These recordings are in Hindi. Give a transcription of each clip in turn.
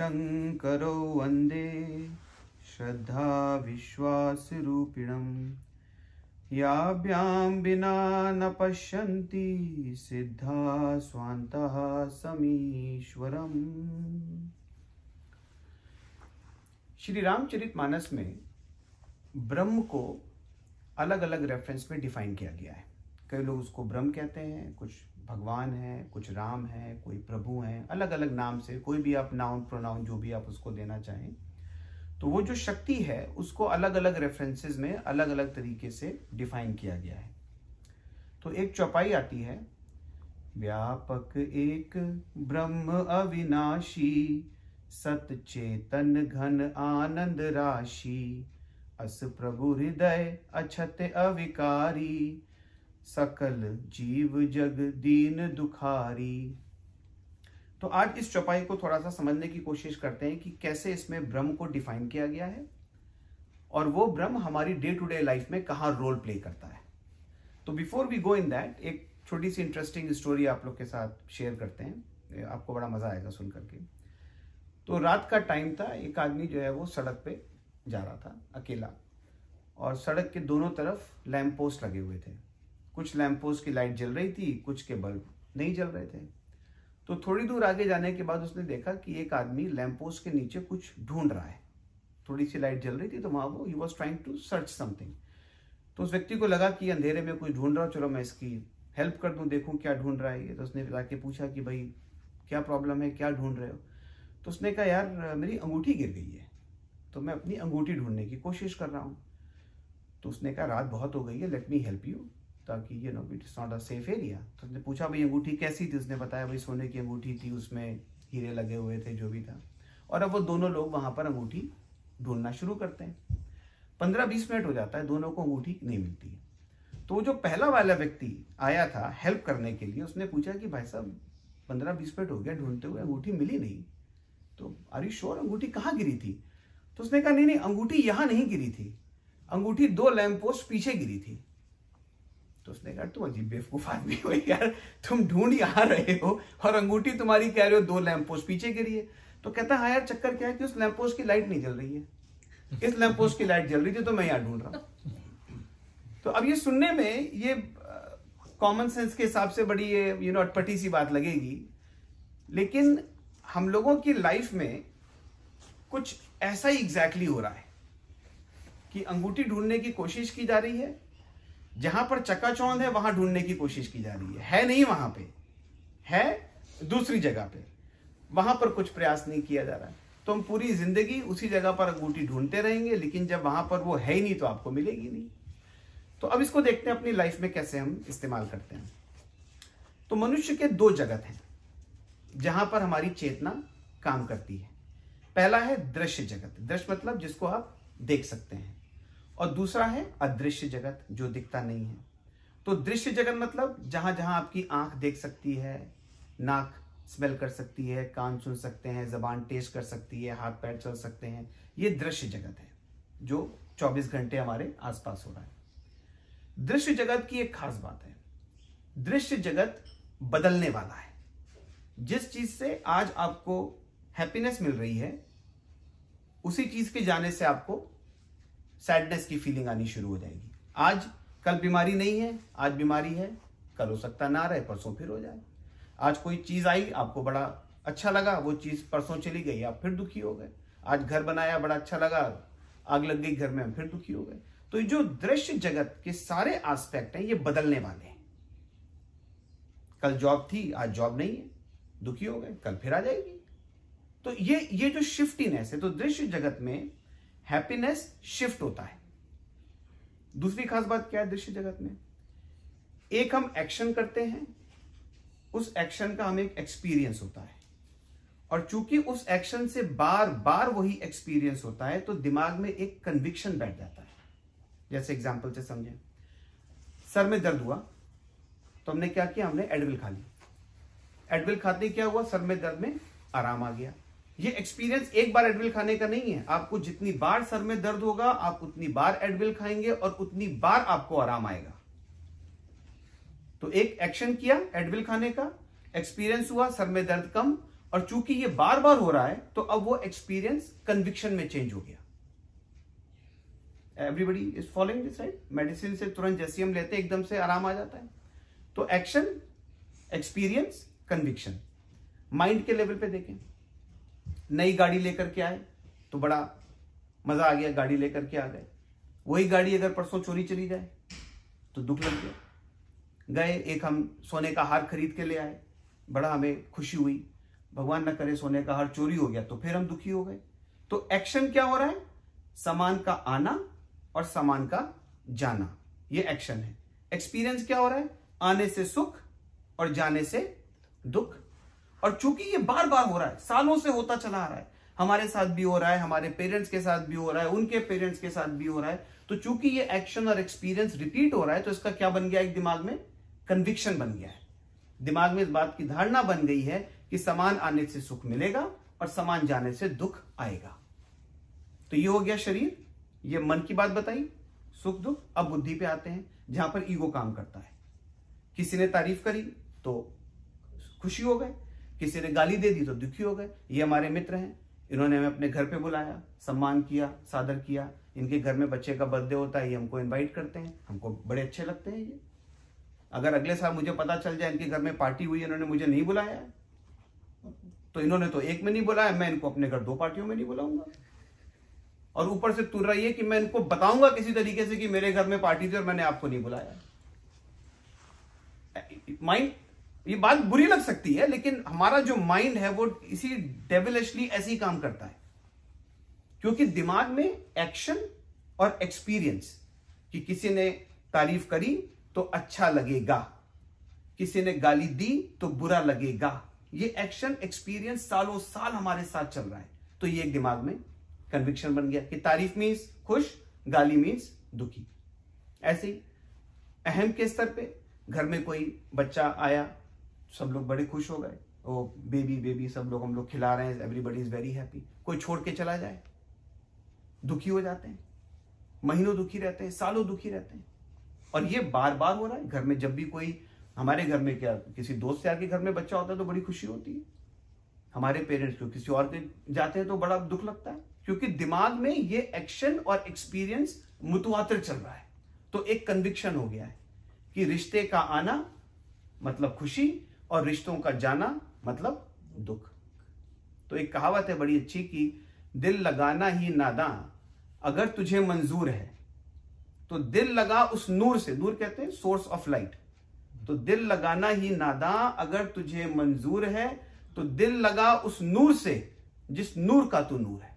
शङ्करो वंदे श्रद्धा विश्वासरूपिणम् याभ्यां विना न पश्यन्ति सिद्धा स्वान्तः समीश्वरम्। श्री रामचरित मानस में ब्रह्म को अलग अलग रेफरेंस में डिफाइन किया गया है। कई लोग उसको ब्रह्म कहते हैं, कुछ भगवान है, कुछ राम है, कोई प्रभु हैं अलग अलग नाम से, कोई भी आप नाउन प्रोनाउन जो भी आप उसको देना चाहें तो वो जो शक्ति है, उसको अलग अलग रेफरेंसेस में अलग अलग तरीके से डिफाइन किया गया है। तो एक चौपाई आती है, व्यापक एक ब्रह्म अविनाशी, सत चेतन घन आनंद राशि, अस प्रभु हृदय अछत अविकारी सकल जीव जग दीन दुखारी। तो आज इस चौपाई को थोड़ा सा समझने की कोशिश करते हैं कि कैसे इसमें ब्रह्म को डिफाइन किया गया है और वो ब्रह्म हमारी डे टू डे लाइफ में कहाँ रोल प्ले करता है। तो before we go in that एक छोटी सी इंटरेस्टिंग स्टोरी आप लोग के साथ शेयर करते हैं। आपको बड़ा मज़ा आएगा सुन करके। तो रात का टाइम था, एक आदमी जो है वो सड़क पे जा रहा था, अकेला। और सड़क के दोनों तरफ़ लैंप पोस्ट लगे हुए थे। कुछ पोस्ट की लाइट जल रही थी, कुछ के बल्ब नहीं जल रहे थे। तो थोड़ी दूर आगे जाने के बाद उसने देखा कि एक आदमी पोस्ट के नीचे कुछ ढूंढ रहा है। थोड़ी सी लाइट जल रही थी तो वहाँ वो ही was trying to search something तो उस व्यक्ति को लगा कि अंधेरे में कुछ ढूंढ रहा हूँ, चलो मैं इसकी हेल्प कर दूँ, देखूँ क्या ढूंढ रहा है ये। तो उसने जाके पूछा कि भाई, क्या प्रॉब्लम है, क्या ढूंढ रहे हो? तो उसने कहा, यार, मेरी अंगूठी गिर गई है तो मैं अपनी अंगूठी ढूँढने की कोशिश कर रहा हूँ। तो उसने कहा, रात बहुत हो गई है लेट मी हेल्प यू ताकि you know it is not a safe area तो उसने पूछा, भाई, अंगूठी कैसी थी? उसने बताया, भाई, सोने की अंगूठी थी, उसमें हीरे लगे हुए थे, जो भी था। और अब वो दोनों लोग वहाँ पर अंगूठी ढूंढना शुरू करते हैं। पंद्रह बीस मिनट हो जाता है, दोनों को अंगूठी नहीं मिलती है। तो जो पहला वाला व्यक्ति आया था हेल्प करने के लिए, उसने पूछा कि, भाई साहब, पंद्रह बीस मिनट हो गया, ढूंढते हुए अंगूठी मिली नहीं। तो आर यू श्योर अंगूठी कहाँ गिरी थी? तो उसने कहा, नहीं नहीं, अंगूठी यहाँ नहीं गिरी थी। अंगूठी दो लैंप पोस्ट पीछे गिरी थी। तो उसने कहा तुम अजीब बेवकूफ़ आदमी हो यार। तुम ढूंढ यहाँ रहे हो और अंगूठी तुम्हारी कह रहे हो दो लैंप पोस्ट पीछे गिरी है। तो कहता हाँ यार, चक्कर क्या है कि उस लैंप पोस्ट की लाइट नहीं जल रही है। इस लैंप पोस्ट की लाइट जल रही थी तो मैं यहाँ ढूंढ रहा हूँ। तो अब ये सुनने में ये कॉमन सेंस के हिसाब से बड़ी ये यू नो अटपटी सी बात लगेगी। लेकिन हम लोगों की लाइफ में कुछ ऐसा ही एग्जैक्टली exactly हो रहा है कि अंगूठी ढूँढने की कोशिश की जा रही है जहाँ पर चकाचौंध है, वहाँ ढूँढने की कोशिश की जा रही है। है नहीं वहाँ पे। है दूसरी जगह पे। वहाँ पर कुछ प्रयास नहीं किया जा रहा है। तो हम पूरी ज़िंदगी उसी जगह पर अंगूठी ढूंढते रहेंगे, लेकिन जब वहाँ पर वो है ही नहीं तो आपको मिलेगी नहीं। तो अब इसको देखते हैं अपनी लाइफ में कैसे हम इस्तेमाल करते हैं। तो मनुष्य के दो जगत हैं, जहाँ पर हमारी चेतना काम करती है। पहला है दृश्य जगत। दृश्य मतलब जिसको आप देख सकते हैं। और दूसरा है अदृश्य जगत, जो दिखता नहीं है। तो दृश्य जगत मतलब जहाँ जहाँ आपकी आँख देख सकती है, नाक स्मेल कर सकती है, कान सुन सकते हैं, जबान टेस्ट कर सकती है, हाथ पैर चल सकते हैं। ये दृश्य जगत है, जो 24 घंटे हमारे आसपास हो रहा है। दृश्य जगत की एक खास बात है, दृश्य जगत बदलने वाला है। जिस चीज़ से आज आपको हैप्पीनेस मिल रही है, उसी चीज़ के जाने से आपको सैडनेस की फीलिंग आनी शुरू हो जाएगी। आज कल बीमारी नहीं है, आज बीमारी है, कल हो सकता ना रहे, परसों फिर हो जाए। आज कोई चीज़ आई, आपको बड़ा अच्छा लगा, वो चीज़ परसों चली गई, आप फिर दुखी हो गए। आज घर बनाया, बड़ा अच्छा लगा, आग लग गई घर में, हम फिर दुखी हो गए। तो जो दृश्य जगत के सारे एस्पेक्ट हैं, ये बदलने वाले हैं। कल जॉब थी, आज जॉब नहीं है। दुखी हो गए, कल फिर आ जाएगी। तो ये ये जो शिफ्टीनेस है तो दृश्य जगत में हैप्पीनेस शिफ्ट होता है। दूसरी खास बात क्या है दृश्य जगत में? एक हम एक्शन करते हैं, उस एक्शन का हमें एक एक्सपीरियंस होता है। और चूँकि उस एक्शन से बार बार वही एक्सपीरियंस होता है तो दिमाग में एक कन्विक्शन बैठ जाता है। जैसे एग्ज़ाम्पल से समझें। सर में दर्द हुआ तो हमने क्या किया? हमने एडविल खा ली। एडविल खाते क्या हुआ? सर में दर्द में आराम आ गया। ये एक्सपीरियंस एक बार एडविल खाने का नहीं है। आपको जितनी बार सर में दर्द होगा, आप उतनी बार एडविल खाएँगे और उतनी बार आपको आराम आएगा। तो एक एक्शन किया एडविल खाने का एक्सपीरियंस हुआ, सर में दर्द कम, और चूँकि ये बार बार हो रहा है तो अब वो एक्सपीरियंस कन्विक्शन में चेंज हो गया। Everybody is following this right medicine से तुरंत जैसे हम लेते हैं एकदम से आराम आ जाता है। तो एक्शन एक्सपीरियंस कन्विक्शन माइंड के लेवल पे देखें। नई गाड़ी लेकर के आए तो बड़ा मज़ा आ गया, गाड़ी लेकर के आ गए। वही गाड़ी अगर परसों चोरी चली जाए तो दुख लग गया। गए, एक हम सोने का हार खरीद के ले आए। बड़ा हमें खुशी हुई। भगवान न करे सोने का हार चोरी हो गया तो फिर हम दुखी हो गए। तो एक्शन क्या हो रहा है? सामान का आना और सामान का जाना। ये एक्शन है। एक्सपीरियंस क्या हो रहा है? आने से सुख और जाने से दुख। और चूँकि ये बार बार हो रहा है, सालों से होता चला आ रहा है, हमारे साथ भी हो रहा है, हमारे पेरेंट्स के साथ भी हो रहा है, उनके पेरेंट्स के साथ भी हो रहा है तो चूँकि ये एक्शन और एक्सपीरियंस रिपीट हो रहा है तो इसका क्या बन गया एक दिमाग में? कन्विक्शन बन गया है। दिमाग में इस बात की धारणा बन गई है कि समान आने से सुख मिलेगा और समान जाने से दुख आएगा। तो ये हो गया शरीर। ये मन की बात बताई। सुख दुख अब बुद्धि पे आते हैं, जहाँ पर ईगो काम करता है। किसी ने तारीफ़ करी तो खुशी हो गए। किसी ने गाली दे दी तो दुखी हो गए। ये हमारे मित्र हैं। इन्होंने हमें अपने घर पे बुलाया, सम्मान किया, सादर किया। इनके घर में बच्चे का बर्थडे होता है, ये हमको इनवाइट करते हैं। हमको बड़े अच्छे लगते हैं ये। अगर अगले साल मुझे पता चल जाए इनके घर में पार्टी हुई, इन्होंने मुझे नहीं बुलाया तो इन्होंने तो एक में नहीं बुलाया, मैं इनको अपने घर दो पार्टियों में नहीं बुलाऊँगा। और ऊपर से तुर रही है कि मैं इनको बताऊँगा किसी तरीके से कि मेरे घर में पार्टी थी और मैंने आपको नहीं बुलाया। माइंड ये बात बुरी लग सकती है, लेकिन हमारा जो माइंड है, वो इसी डेविलिशली ऐसे ही काम करता है। क्योंकि दिमाग में एक्शन और एक्सपीरियंस कि किसी ने तारीफ़ करी तो अच्छा लगेगा, किसी ने गाली दी तो बुरा लगेगा। ये एक्शन एक्सपीरियंस सालों साल हमारे साथ चल रहा है। तो ये एक दिमाग में कन्विक्शन बन गया कि तारीफ़ मीन्स खुश, गाली मीन्स दुखी। ऐसे ही अहम के स्तर पे घर में कोई बच्चा आया सब लोग बड़े खुश हो गए। वो बेबी बेबी सब लोग हम लोग खिला रहे हैं एवरीबडी इज़ वेरी हैप्पी कोई छोड़ के चला जाए, दुखी हो जाते हैं। महीनों दुखी रहते हैं, सालों दुखी रहते हैं। और ये बार बार हो रहा है, घर में जब भी कोई, हमारे घर में क्या, किसी दोस्त यार के घर में बच्चा होता है तो बड़ी खुशी होती है। हमारे पेरेंट्स को किसी और के जाते हैं तो बड़ा दुख लगता है। क्योंकि दिमाग में ये एक्शन और एक्सपीरियंस मुतवातर चल रहा है। तो एक कन्विक्शन हो गया है कि रिश्ते का आना मतलब खुशी और रिश्तों का जाना मतलब दुख। तो एक कहावत है बड़ी अच्छी कि दिल लगाना ही नादा अगर तुझे मंजूर है तो दिल लगा उस नूर से। नूर कहते हैं सोर्स ऑफ़ लाइट तो दिल लगाना ही नादा अगर तुझे मंजूर है तो दिल लगा उस नूर से, जिस नूर का तू नूर है।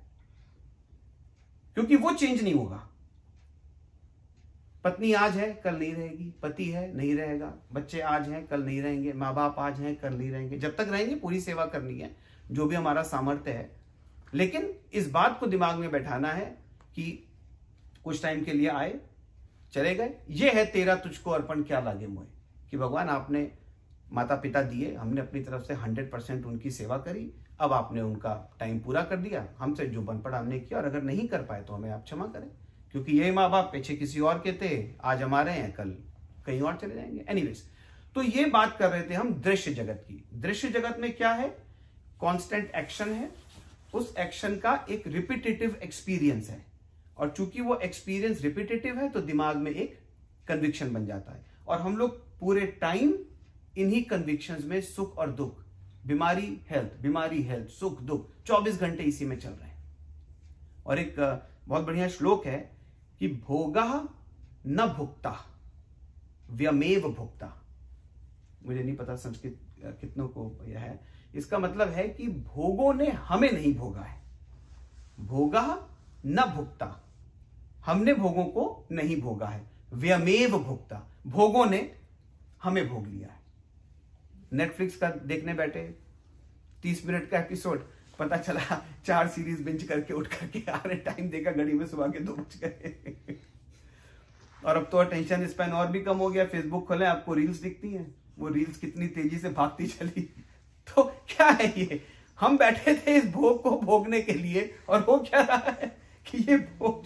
क्योंकि वो चेंज नहीं होगा। पत्नी आज है, कल नहीं रहेगी। पति है, नहीं रहेगा। बच्चे आज हैं, कल नहीं रहेंगे। माँ बाप आज हैं, कल नहीं रहेंगे। जब तक रहेंगे, पूरी सेवा करनी है, जो भी हमारा सामर्थ्य है। लेकिन इस बात को दिमाग में बैठाना है कि कुछ टाइम के लिए आए, चले गए। ये है तेरा तुझको अर्पण क्या लागे मुझे कि भगवान आपने माता पिता दिए, हमने अपनी तरफ़ से हंड्रेड परसेंट उनकी सेवा करी, अब आपने उनका टाइम पूरा कर दिया। हमसे जो बन पड़ा हमने किया, और अगर नहीं कर पाए तो हमें आप क्षमा करें। क्योंकि यही माँ बाप पीछे किसी और के थे, आज हमारे हैं, कल कहीं और चले जाएँगे। एनीवेज तो ये बात कर रहे थे हम दृश्य जगत की। दृश्य जगत में क्या है? कांस्टेंट एक्शन है। उस एक्शन का एक रिपीटेटिव एक्सपीरियंस है। और चूँकि वो एक्सपीरियंस रिपीटेटिव है तो दिमाग में एक कन्विक्शन बन जाता है। और हम लोग पूरे टाइम इन्हीं कन्विक्शन में सुख और दुख, बीमारी हेल्थ बीमारी हेल्थ सुख, दुख 24 घंटे इसी में चल रहे हैं। और एक बहुत बढ़िया श्लोक है कि भोगा न भुगता व्यमेव भुगता मुझे नहीं पता संस्कृत कितनों को यह है। इसका मतलब है कि भोगों ने हमें नहीं भोगा है। भोगा न भुगता हमने भोगों को नहीं भोगा है। व्यमेव भुगता भोगों ने हमें भोग लिया है। नेटफ्लिक्स का देखने बैठे, तीस मिनट का एपिसोड पता चला चार सीरीज़ बिंच करके उठ करके आ रहे टाइम देखा घड़ी में सुबह के दो बज गए। और अब तो अटेंशन स्पेन और भी कम हो गया फेसबुक खोले, आपको रील्स दिखती हैं। वो रील्स कितनी तेज़ी से भागती चली। तो क्या है ये? हम बैठे थे इस भोग को भोगने के लिए, और वो क्या रहा है कि ये भोग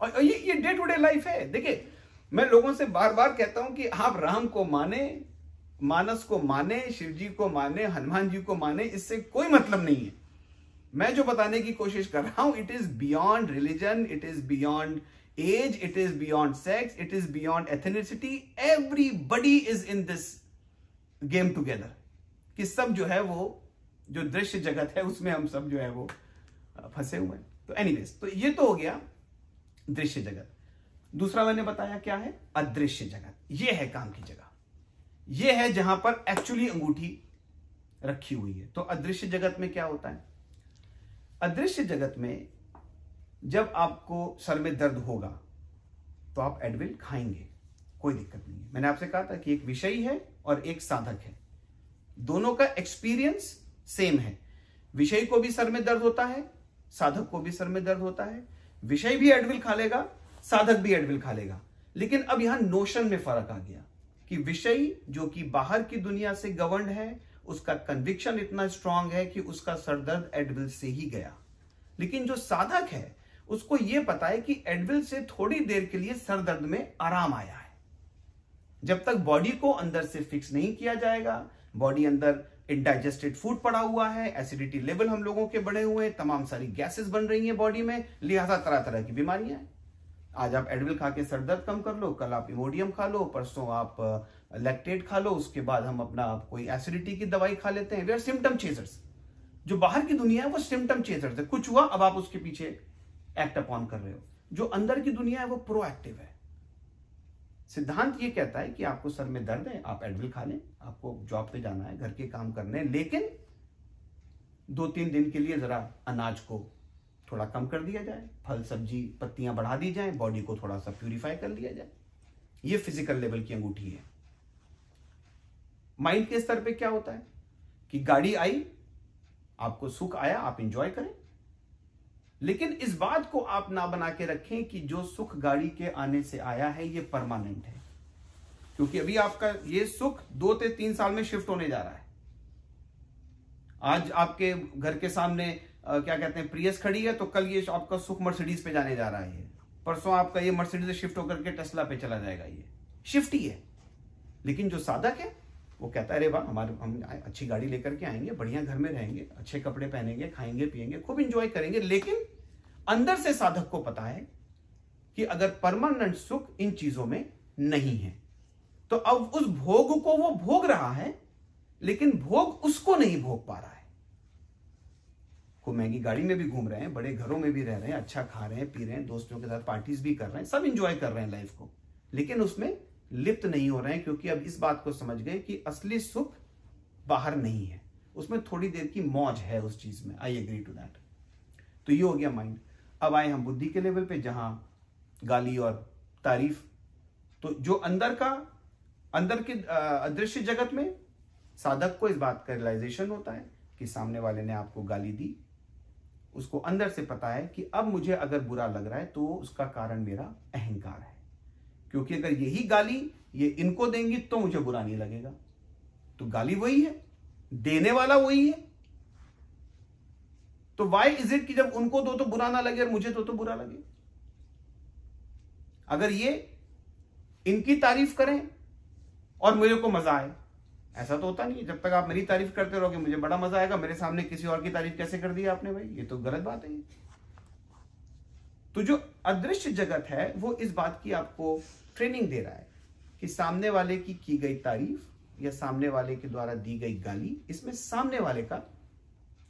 और ये ये डे टू डे लाइफ है। देखिए, मैं लोगों से बार बार कहता हूँ कि आप राम को माने मानस को माने शिव जी को माने, हनुमान जी को माने, इससे कोई मतलब नहीं है। मैं जो बताने की कोशिश कर रहा हूँ it is beyond religion it is beyond age it is beyond sex it is beyond ethnicity everybody is in this game together कि सब जो है वो, जो दृश्य जगत है, उसमें हम सब जो है वो फंसे हुए हैं। तो एनीवेज तो ये तो हो गया दृश्य जगत। दूसरा मैंने बताया क्या है? अदृश्य जगत। ये है काम की जगह। ये है जहाँ पर एक्चुअली अंगूठी रखी हुई है। तो अदृश्य जगत में क्या होता है? अदृश्य जगत में जब आपको सर में दर्द होगा तो आप एडविल खाएँगे। कोई दिक्कत नहीं है। मैंने आपसे कहा था कि एक विषय है और एक साधक है। दोनों का एक्सपीरियंस सेम है। विषय को भी सर में दर्द होता है, साधक को भी सर में दर्द होता है। विषय भी एडविल खा लेगा, साधक भी एडविल खा लेगा। लेकिन अब यहाँ नोशन में फ़र्क आ गया। कि विषय जो कि बाहर की दुनिया से गवर्न है, उसका कन्विक्शन इतना स्ट्रांग है कि उसका सरदर्द एडविल से ही गया। लेकिन जो साधक है, उसको यह पता है कि एडविल से थोड़ी देर के लिए सरदर्द में आराम आया है। जब तक बॉडी को अंदर से फिक्स नहीं किया जाएगा बॉडी अंदर इनडाइजेस्टेड फ़ूड पड़ा हुआ है एसिडिटी लेवल हम लोगों के बढ़े हुए हैं, तमाम सारी गैसेस बन रही हैं बॉडी में, लिहाजा तरह तरह की बीमारियाँ हैं। आज आप एडविल खा के सर दर्द कम कर लो, कल आप इमोडियम खा लो, परसों आप लैक्टेट खा लो, उसके बाद हम अपना कोई एसिडिटी की दवाई खा लेते हैं। वे आर सिम्टम चेजर्स जो बाहर की दुनिया है, वो सिम्टम चेजर्स है। कुछ हुआ, अब आप उसके पीछे एक्ट अपॉन कर रहे हो। जो अंदर की दुनिया है, वो प्रोएक्टिव है। सिद्धांत ये कहता है कि आपको सर में दर्द है, आप एडविल खा लें, आपको जॉब पे जाना है, घर के काम करने लेकिन दो तीन दिन के लिए जरा अनाज को थोड़ा कम कर दिया जाए, फल, सब्ज़ी, पत्तियाँ बढ़ा दी जाए बॉडी को थोड़ा सा प्यूरिफाई कर लिया जाए। ये फ़िज़िकल लेवल की अंगूठी है। माइंड के स्तर पे क्या होता है? कि गाड़ी आई, आपको सुख आया, आप इंजॉय करें। लेकिन इस बात को आप ना बना के रखें कि जो सुख गाड़ी के आने से आया है, ये परमानेंट है। क्योंकि अभी आपका ये सुख दो से तीन साल में शिफ्ट होने जा रहा है। आज आपके घर के सामने क्या कहते हैं, प्रियस खड़ी है तो कल ये आपका सुख मर्सिडीज पे जाने जा रहा है। परसों आपका ये मर्सिडीज शिफ्ट होकर के टेस्ला पे चला जाएगा ये। शिफ्ट ही। है लेकिन जो साधक है, वो कहता है, अरे वाह, हमारे, हम अच्छी गाड़ी लेकर के आएँगे, बढ़िया घर में रहेंगे, अच्छे कपड़े पहनेंगे, खाएँगे पिएँगे खूब इंजॉय करेंगे, लेकिन अंदर से साधक को पता है कि अगर परमानेंट सुख इन चीज़ों में नहीं है तो अब उस भोग को वो भोग रहा है, लेकिन भोग उसको नहीं भोग पा रहा है। को महँगी गाड़ी में भी घूम रहे हैं, बड़े घरों में भी रह रहे हैं अच्छा खा रहे हैं, पी रहे हैं, दोस्तों के साथ पार्टीज़ भी कर रहे हैं, सब इंजॉय कर रहे हैं लाइफ को। लेकिन उसमें लिप्त नहीं हो रहे हैं क्योंकि अब इस बात को समझ गए कि असली सुख बाहर नहीं है। उसमें थोड़ी देर की मौज है उस चीज़ में। आई एग्री टू दैट तो ये हो गया माइंड अब आए हम बुद्धि के लेवल पे, जहाँ गाली और तारीफ़ तो जो अंदर का, अंदर के अदृश्य जगत में साधक को इस बात का रियलाइजेशन होता है कि सामने वाले ने आपको गाली दी उसको अंदर से पता है कि अब मुझे अगर बुरा लग रहा है तो उसका कारण मेरा अहंकार है। क्योंकि अगर यही गाली ये इनको देंगी तो मुझे बुरा नहीं लगेगा। तो गाली वही है, देने वाला वही है। तो वाई इज़ इट कि जब उनको दो तो बुरा ना लगे और मुझे दो तो बुरा लगे? अगर ये इनकी तारीफ़ करें और मेरे को मज़ा आए ऐसा तो होता नहीं, जब तक आप मेरी तारीफ़ करते रहोगे, मुझे बड़ा मज़ा आएगा, मेरे सामने किसी और की तारीफ़ कैसे कर दी आपने भाई? ये तो गलत बात है। तो जो अदृश्य जगत है, वो इस बात की आपको ट्रेनिंग दे रहा है कि सामने वाले की की गई तारीफ़ या सामने वाले के द्वारा दी गई गाली, इसमें सामने वाले का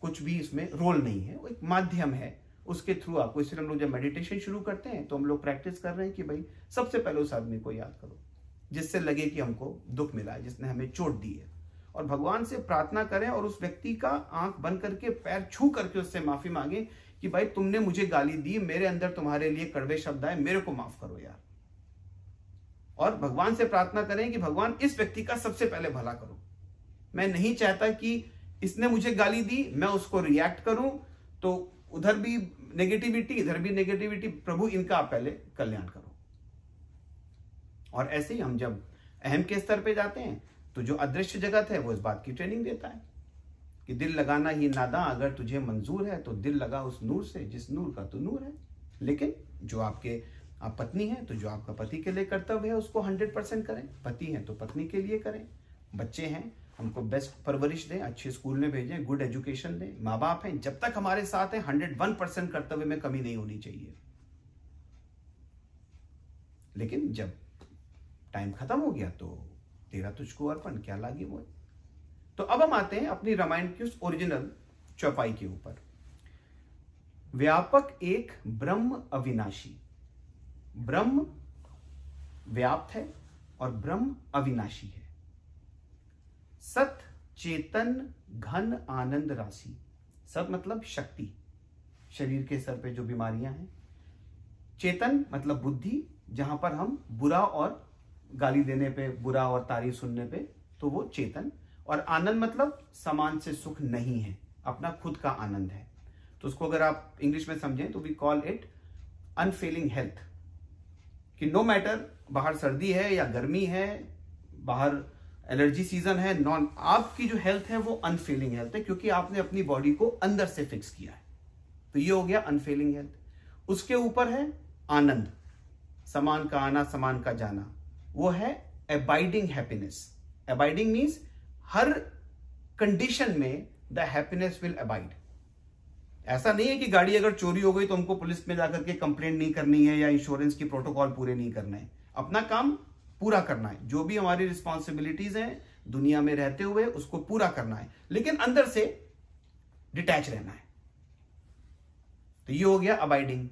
कुछ भी इसमें रोल नहीं है, वो एक माध्यम है। उसके थ्रू आपको इसलिए हम लोग जब मेडिटेशन शुरू करते हैं तो हम लोग प्रैक्टिस कर रहे हैं कि भाई, सबसे पहले उस आदमी को याद करो। जिससे लगे कि हमको दुख मिला है, जिसने हमें चोट दी है। और भगवान से प्रार्थना करें और उस व्यक्ति का आँख बंद करके, पैर छू करके उससे माफ़ी मांगे कि भाई तुमने मुझे गाली दी, मेरे अंदर तुम्हारे लिए कड़वे शब्द आए, मेरे को माफ़ करो यार। और भगवान से प्रार्थना करें कि भगवान इस व्यक्ति का सबसे पहले भला करो। मैं नहीं चाहता कि इसने मुझे गाली दी, मैं उसको रिएक्ट करूँ तो उधर भी नेगेटिविटी इधर भी नेगेटिविटी प्रभु इनका आप पहले कल्याण करो। और ऐसे ही हम जब अहम के स्तर पे जाते हैं तो जो अदृश्य जगत है, वो इस बात की ट्रेनिंग देता है कि दिल लगाना ही नादा, अगर तुझे मंजूर है तो दिल लगा उस नूर से, जिस नूर का तो नूर है। लेकिन जो आपके, आप पत्नी हैं तो जो आपका पति के लिए कर्तव्य है, उसको हंड्रेड परसेंट करें। पति हैं तो पत्नी के लिए करें। बच्चे हैं, हमको बेस्ट परवरिश दें, अच्छे स्कूल में भेजें गुड एजुकेशन दें। माँ बाप हैं, जब तक हमारे साथ हैं हंड्रेड वन परसेंट कर्तव्य में कमी नहीं होनी चाहिए। लेकिन जब टाइम खत्म हो गया तो तेरा तुझको अर्पण, क्या लागे वो? तो अब हम आते हैं अपनी रामायण की उस ओरिजिनल चौपाई के ऊपर। व्यापक एक ब्रह्म अविनाशी। ब्रह्म व्याप्त है और ब्रह्म अविनाशी है। सत, चेतन, घन, आनंद राशि। सत मतलब शक्ति। शरीर के सर पे जो बीमारियाँ हैं। चेतन मतलब बुद्धि, जहाँ पर हम बुरा और गाली देने पे, बुरा और तारीफ़ सुनने पे तो वो चेतन। और आनंद मतलब समान से सुख नहीं है, अपना खुद का आनंद है। तो उसको अगर आप इंग्लिश में समझें तो we call it unfailing health कि नो मैटर बाहर सर्दी है या गर्मी है, बाहर एलर्जी सीज़न है नॉन आपकी जो हेल्थ है वो अनफेलिंग हेल्थ है, क्योंकि आपने अपनी बॉडी को अंदर से फिक्स किया है। तो ये हो गया अनफेलिंग हेल्थ उसके ऊपर है आनंद। समान का आना, समान का जाना। वो है अबाइडिंग हैप्पीनेस अबाइडिंग मीन्स हर कंडीशन में द हैप्पीनेस विल अबाइड ऐसा नहीं है कि गाड़ी अगर चोरी हो गई तो हमको पुलिस में जाकर के कंप्लेंट नहीं करनी है या इंश्योरेंस की प्रोटोकॉल पूरे नहीं करने हैं। अपना काम पूरा करना है। जो भी हमारी रिस्पॉन्सिबिलिटीज हैं, दुनिया में रहते हुए उसको पूरा करना है। लेकिन अंदर से डिटैच रहना है। तो ये हो गया अबाइडिंग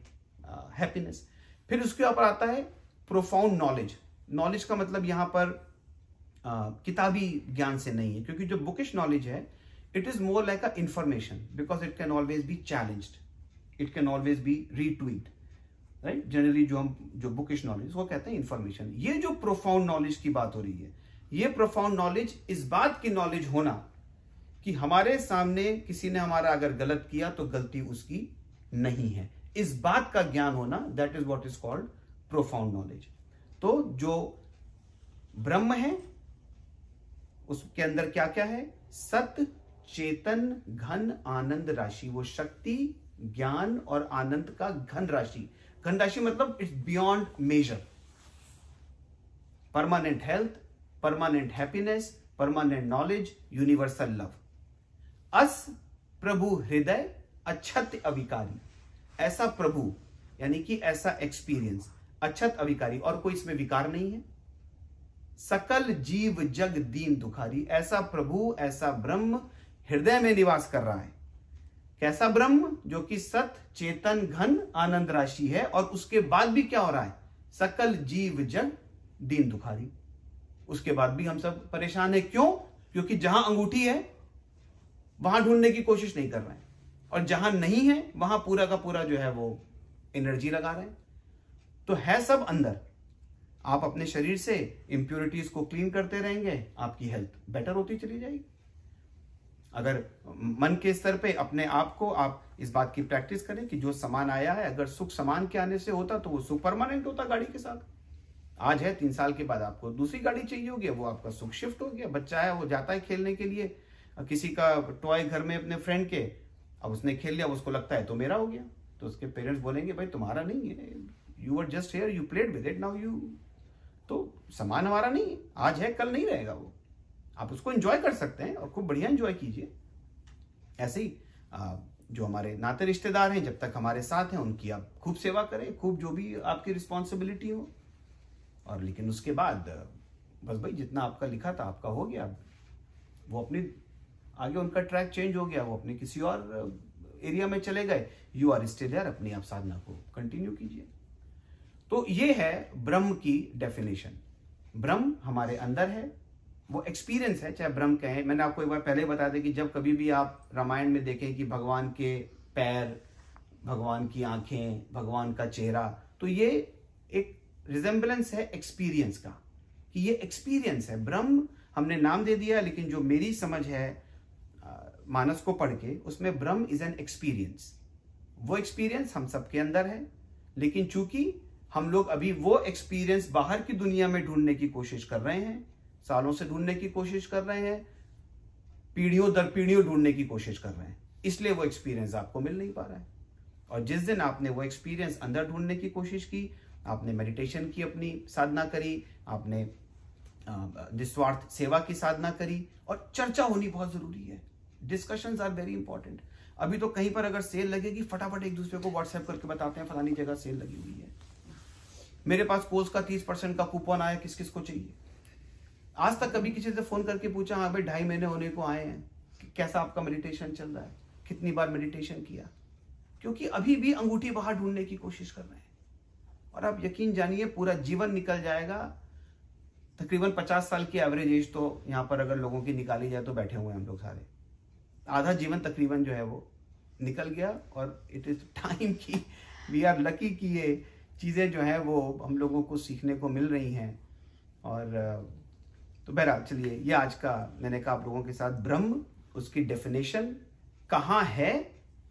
हैप्पीनेस फिर उसके ऊपर आता है प्रोफाउंड नॉलेज नॉलेज का मतलब यहाँ पर uh, किताबी ज्ञान से नहीं है क्योंकि जो बुकिश नॉलेज है it is more like a information because it can always be challenged it can always be retweet right generally जो हम जो बुकिश नॉलेज वो कहते हैं इंफॉर्मेशन ये जो प्रोफाउंड नॉलेज की बात हो रही है ये प्रोफाउंड नॉलेज इस बात की नॉलेज होना कि हमारे सामने किसी ने हमारा अगर गलत किया तो गलती उसकी नहीं है. इस बात का ज्ञान होना that is what is called profound knowledge तो जो ब्रह्म है, उसके अंदर क्या क्या है? सत्य चेतन, घन, आनंद राशि। वो शक्ति, ज्ञान और आनंद का घन राशि। घन राशि मतलब it's beyond measure permanent health permanent happiness permanent knowledge universal love अस प्रभु हृदय अच्छत अविकारी। ऐसा प्रभु, यानी कि ऐसा एक्सपीरियंस अच्छत अविकारी, और कोई इसमें विकार नहीं है। सकल जीव, जग, दीन, दुखारी, ऐसा प्रभु, ऐसा ब्रह्म हृदय में निवास कर रहा है। कैसा ब्रह्म? जो कि सत, चेतन, घन, आनंद राशि है, और उसके बाद भी क्या हो रहा है? सकल जीव, जग, दीन, दुखारी। उसके बाद भी हम सब परेशान है। क्यों? क्योंकि जहाँ अंगूठी है, वहाँ ढूँढने की कोशिश नहीं कर रहे हैं। और जहाँ नहीं है, वहाँ पूरा का पूरा जो है वो एनर्जी लगा रहे हैं। तो है सब अंदर। आप अपने शरीर से इंप्योरिटीज को क्लीन करते रहेंगे, आपकी हेल्थ बेटर होती चली जाएगी। अगर मन के स्तर पे अपने आप को आप इस बात की प्रैक्टिस करें कि जो सामान आया है, अगर सुख सामान के आने से होता तो वो सुख परमानेंट होता गाड़ी के साथ। आज है, तीन साल के बाद आपको दूसरी गाड़ी चाहिए होगी, वो आपका सुख शिफ्ट हो गया, बच्चा है, वो जाता है खेलने के लिए। किसी का टॉय घर में अपने फ्रेंड के, अब उसने खेल लिया उसको लगता है तो मेरा हो गया। तो उसके पेरेंट्स बोलेंगे, भाई, तुम्हारा नहीं है। You are just here you played with it now you तो सामान हमारा नहीं, आज है, कल नहीं रहेगा वो। आप उसको एंजॉय कर सकते हैं और खूब बढ़िया एंजॉय कीजिए। ऐसे ही जो हमारे नाते रिश्तेदार हैं, जब तक हमारे साथ हैं, उनकी आप खूब सेवा करें, खूब जो भी आपकी रिस्पॉन्सिबिलिटी हो। और लेकिन उसके बाद, बस भाई, जितना आपका लिखा था, आपका हो गया। वो अपने, आगे उनका ट्रैक चेंज हो गया, वो अपने किसी और एरिया में चले गए। यू आर स्टिल यार अपनी आप साधना को कंटिन्यू कीजिए। तो ये है ब्रह्म की डेफिनेशन ब्रह्म हमारे अंदर है, वो एक्सपीरियंस है, चाहे ब्रह्म कहें। मैंने आपको एक बार पहले बता दें कि जब कभी भी आप रामायण में देखें कि भगवान के पैर, भगवान की आँखें, भगवान का चेहरा तो ये एक रिजेंबलेंस है एक्सपीरियंस का, कि ये एक्सपीरियंस है। ब्रह्म हमने नाम दे दिया, लेकिन जो मेरी समझ है मानस को पढ़ के, उसमें ब्रह्म इज़ एन एक्सपीरियंस वो एक्सपीरियंस हम सबके अंदर है, लेकिन चूँकि हम लोग अभी वो एक्सपीरियंस बाहर की दुनिया में ढूँढने की कोशिश कर रहे हैं, सालों से ढूँढने की कोशिश कर रहे हैं, पीढ़ियों दर पीढ़ियों ढूँढने की कोशिश कर रहे हैं। इसलिए वो एक्सपीरियंस आपको मिल नहीं पा रहा है। और जिस दिन आपने वो एक्सपीरियंस अंदर ढूँढने की कोशिश की, आपने मेडिटेशन की अपनी साधना करी, आपने निस्वार्थ सेवा की साधना करी, और चर्चा होनी बहुत ज़रूरी है। डिस्कशंस आर वेरी इंपॉर्टेंट अभी तो कहीं पर अगर सेल लगेगी, फटाफट एक दूसरे को व्हाट्सएप करके बताते हैं, फलानी जगह सेल लगी हुई है। मेरे पास कोर्स का तीस परसेंट का कूपन आया किस किस को चाहिए? आज तक कभी किसी से फ़ोन करके पूछा हाँ भाई, ढाई महीने होने को आए हैं कैसा आपका मेडिटेशन चल रहा है? कितनी बार मेडिटेशन किया? क्योंकि अभी भी अंगूठी बाहर ढूँढने की कोशिश कर रहे हैं। और आप यकीन जानिए, पूरा जीवन निकल जाएगा। तकरीबन पचास साल की एवरेज एज तो यहाँ पर अगर लोगों की निकाली जाए तो बैठे हुए हैं हम लोग सारे। आधा जीवन तकरीबन जो है वो निकल गया, और इट इज़ टाइम की वी आर लकी कि ये चीज़ें जो हैं वो हम लोगों को सीखने को मिल रही हैं। और तो बहरहाल, चलिए, ये आज का मैंने कहा आप लोगों के साथ ब्रह्म उसकी डेफिनेशन कहाँ है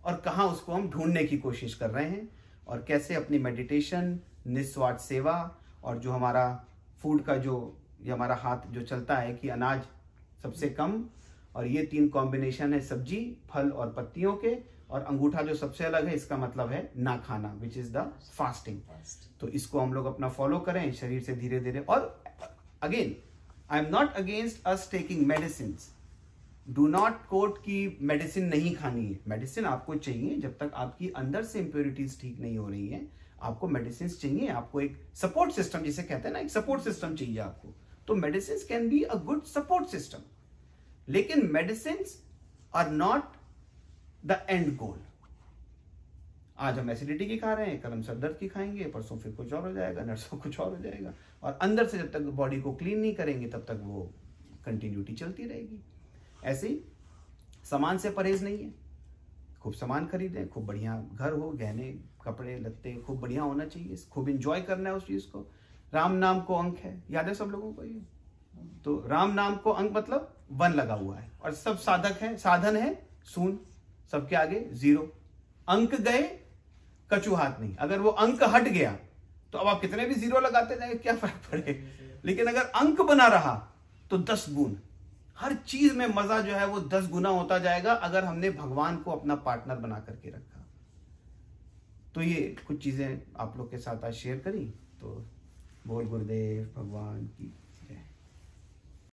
और कहाँ उसको हम ढूँढने की कोशिश कर रहे हैं और कैसे अपनी मेडिटेशन निस्वार्थ सेवा और जो हमारा फ़ूड का जो, ये हमारा हाथ जो चलता है कि अनाज सबसे कम और ये तीन कॉम्बिनेशन है सब्ज़ी, फल और पत्तियों के और अंगूठा जो सबसे अलग है इसका मतलब है ना खाना विच इज़ द फास्टिंग तो इसको हम लोग अपना फॉलो करें शरीर से धीरे धीरे और again I am not against us taking medicine do not quote की मेडिसिन नहीं खानी है। मेडिसिन आपको चाहिए जब तक आपकी अंदर से इंप्योरिटीज ठीक नहीं हो रही है। आपको मेडिसिन चाहिए आपको एक सपोर्ट सिस्टम जिसे कहते हैं ना एक सपोर्ट सिस्टम चाहिए आपको। तो medicine can be a good support system लेकिन medicine are not the end goal आज हम एसिडिटी की खा रहे हैं, कल हम सर दर्द की खाएँगे, परसों फिर कुछ और हो जाएगा, नर्सों कुछ और हो जाएगा। और अंदर से जब तक बॉडी को क्लीन नहीं करेंगे, तब तक वो कंटिन्यूटी चलती रहेगी। ऐसे ही, सामान से परहेज नहीं है। खूब सामान खरीदें, खूब बढ़िया घर हो, गहने, कपड़े, लत्ते, खूब बढ़िया होना चाहिए, खूब इंजॉय करना है उस चीज़ को। राम नाम को अंक है, याद है सब लोगों को ये? तो राम नाम को अंक मतलब वन लगा हुआ है। और सब साधक है, साधन है सून सबके आगे ज़ीरो। अंक गए कचू हाथ नहीं। अगर वो अंक हट गया तो अब आप कितने भी ज़ीरो लगाते जाए, क्या फ़र्क पड़े? लेकिन अगर अंक बना रहा तो दस गुण। हर चीज़ में मज़ा जो है वो दस गुना होता जाएगा, अगर हमने भगवान को अपना पार्टनर बना करके रखा। तो ये कुछ चीज़ें आप लोग के साथ आज शेयर करी। तो बोल गुरुदेव, भगवान की।